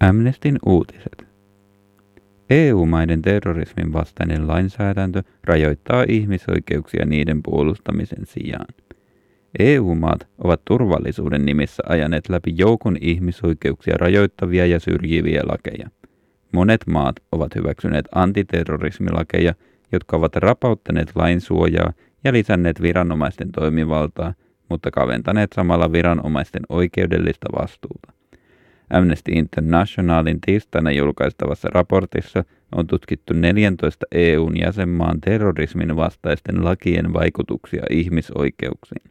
Amnestin uutiset. EU-maiden terrorismin vastainen lainsäädäntö rajoittaa ihmisoikeuksia niiden puolustamisen sijaan. EU-maat ovat turvallisuuden nimissä ajaneet läpi joukon ihmisoikeuksia rajoittavia ja syrjiviä lakeja. Monet maat ovat hyväksyneet antiterrorismilakeja, jotka ovat rapauttaneet lain suojaa ja lisänneet viranomaisten toimivaltaa, mutta kaventaneet samalla viranomaisten oikeudellista vastuuta. Amnesty Internationalin tiistaina julkaistavassa raportissa on tutkittu 14 EUn jäsenmaan terrorismin vastaisten lakien vaikutuksia ihmisoikeuksiin.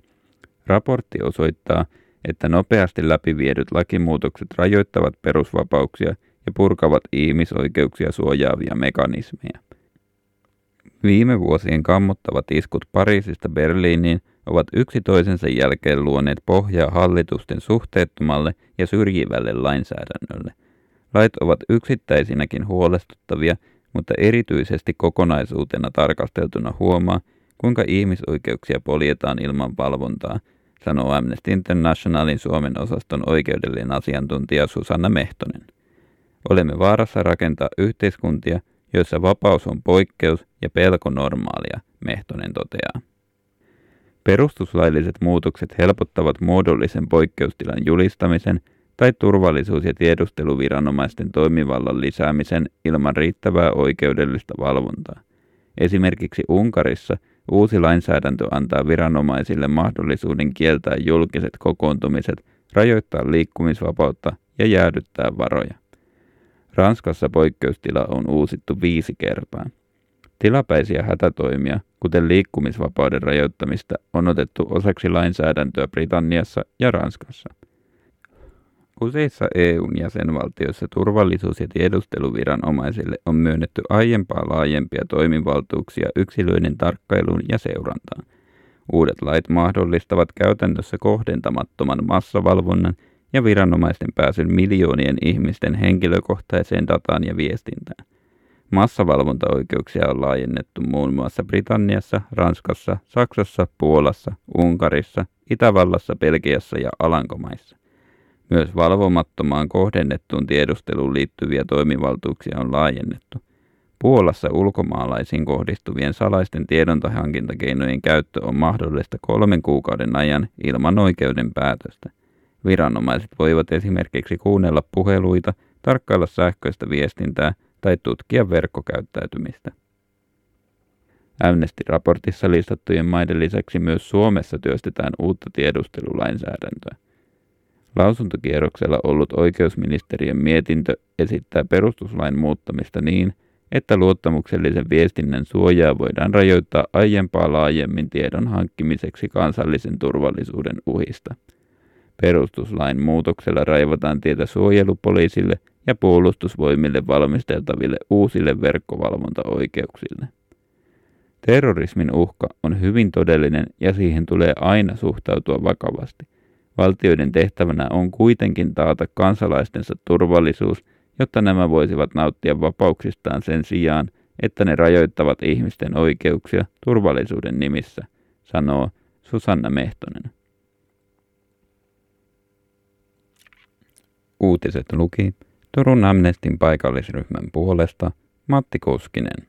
Raportti osoittaa, että nopeasti läpiviedyt lakimuutokset rajoittavat perusvapauksia ja purkavat ihmisoikeuksia suojaavia mekanismeja. Viime vuosien kammottavat iskut Pariisista Berliiniin ovat yksi toisensa jälkeen luoneet pohjaa hallitusten suhteettomalle ja syrjivälle lainsäädännölle. Lait ovat yksittäisinäkin huolestuttavia, mutta erityisesti kokonaisuutena tarkasteltuna huomaa, kuinka ihmisoikeuksia poljetaan ilman valvontaa, sanoo Amnesty Internationalin Suomen osaston oikeudellinen asiantuntija Susanna Mehtonen. Olemme vaarassa rakentaa yhteiskuntia, joissa vapaus on poikkeus ja pelko normaalia, Mehtonen toteaa. Perustuslailliset muutokset helpottavat muodollisen poikkeustilan julistamisen tai turvallisuus- ja tiedusteluviranomaisten toimivallan lisäämisen ilman riittävää oikeudellista valvontaa. Esimerkiksi Unkarissa uusi lainsäädäntö antaa viranomaisille mahdollisuuden kieltää julkiset kokoontumiset, rajoittaa liikkumisvapautta ja jäädyttää varoja. Ranskassa poikkeustila on uusittu viisi kertaa. Tilapäisiä hätätoimia, kuten liikkumisvapauden rajoittamista, on otettu osaksi lainsäädäntöä Britanniassa ja Ranskassa. Useissa EUn jäsenvaltioissa turvallisuus- ja tiedusteluviranomaisille on myönnetty aiempaa laajempia toimivaltuuksia yksilöiden tarkkailuun ja seurantaan. Uudet lait mahdollistavat käytännössä kohdentamattoman massavalvonnan ja viranomaisten pääsyn miljoonien ihmisten henkilökohtaiseen dataan ja viestintään. Massavalvontaoikeuksia on laajennettu muun muassa Britanniassa, Ranskassa, Saksassa, Puolassa, Unkarissa, Itävallassa, Belgiassa ja Alankomaissa. Myös valvomattomaan kohdennettuun tiedusteluun liittyviä toimivaltuuksia on laajennettu. Puolassa ulkomaalaisiin kohdistuvien salaisten tiedontahankintakeinojen käyttö on mahdollista kolmen kuukauden ajan ilman oikeuden päätöstä. Viranomaiset voivat esimerkiksi kuunnella puheluita, tarkkailla sähköistä viestintää tai tutkia verkkokäyttäytymistä. Amnesty-raportissa listattujen maiden lisäksi myös Suomessa työstetään uutta tiedustelulainsäädäntöä. Lausuntokierroksella ollut oikeusministeriön mietintö esittää perustuslain muuttamista niin, että luottamuksellisen viestinnän suojaa voidaan rajoittaa aiempaa laajemmin tiedon hankkimiseksi kansallisen turvallisuuden uhista. Perustuslain muutoksella raivataan tietä suojelupoliisille ja puolustusvoimille valmisteltaville uusille verkkovalvontaoikeuksille. Terrorismin uhka on hyvin todellinen ja siihen tulee aina suhtautua vakavasti. Valtioiden tehtävänä on kuitenkin taata kansalaistensa turvallisuus, jotta nämä voisivat nauttia vapauksistaan sen sijaan, että ne rajoittavat ihmisten oikeuksia turvallisuuden nimissä, sanoo Susanna Mehtonen. Uutiset luki Turun Amnestin paikallisryhmän puolesta Matti Koskinen.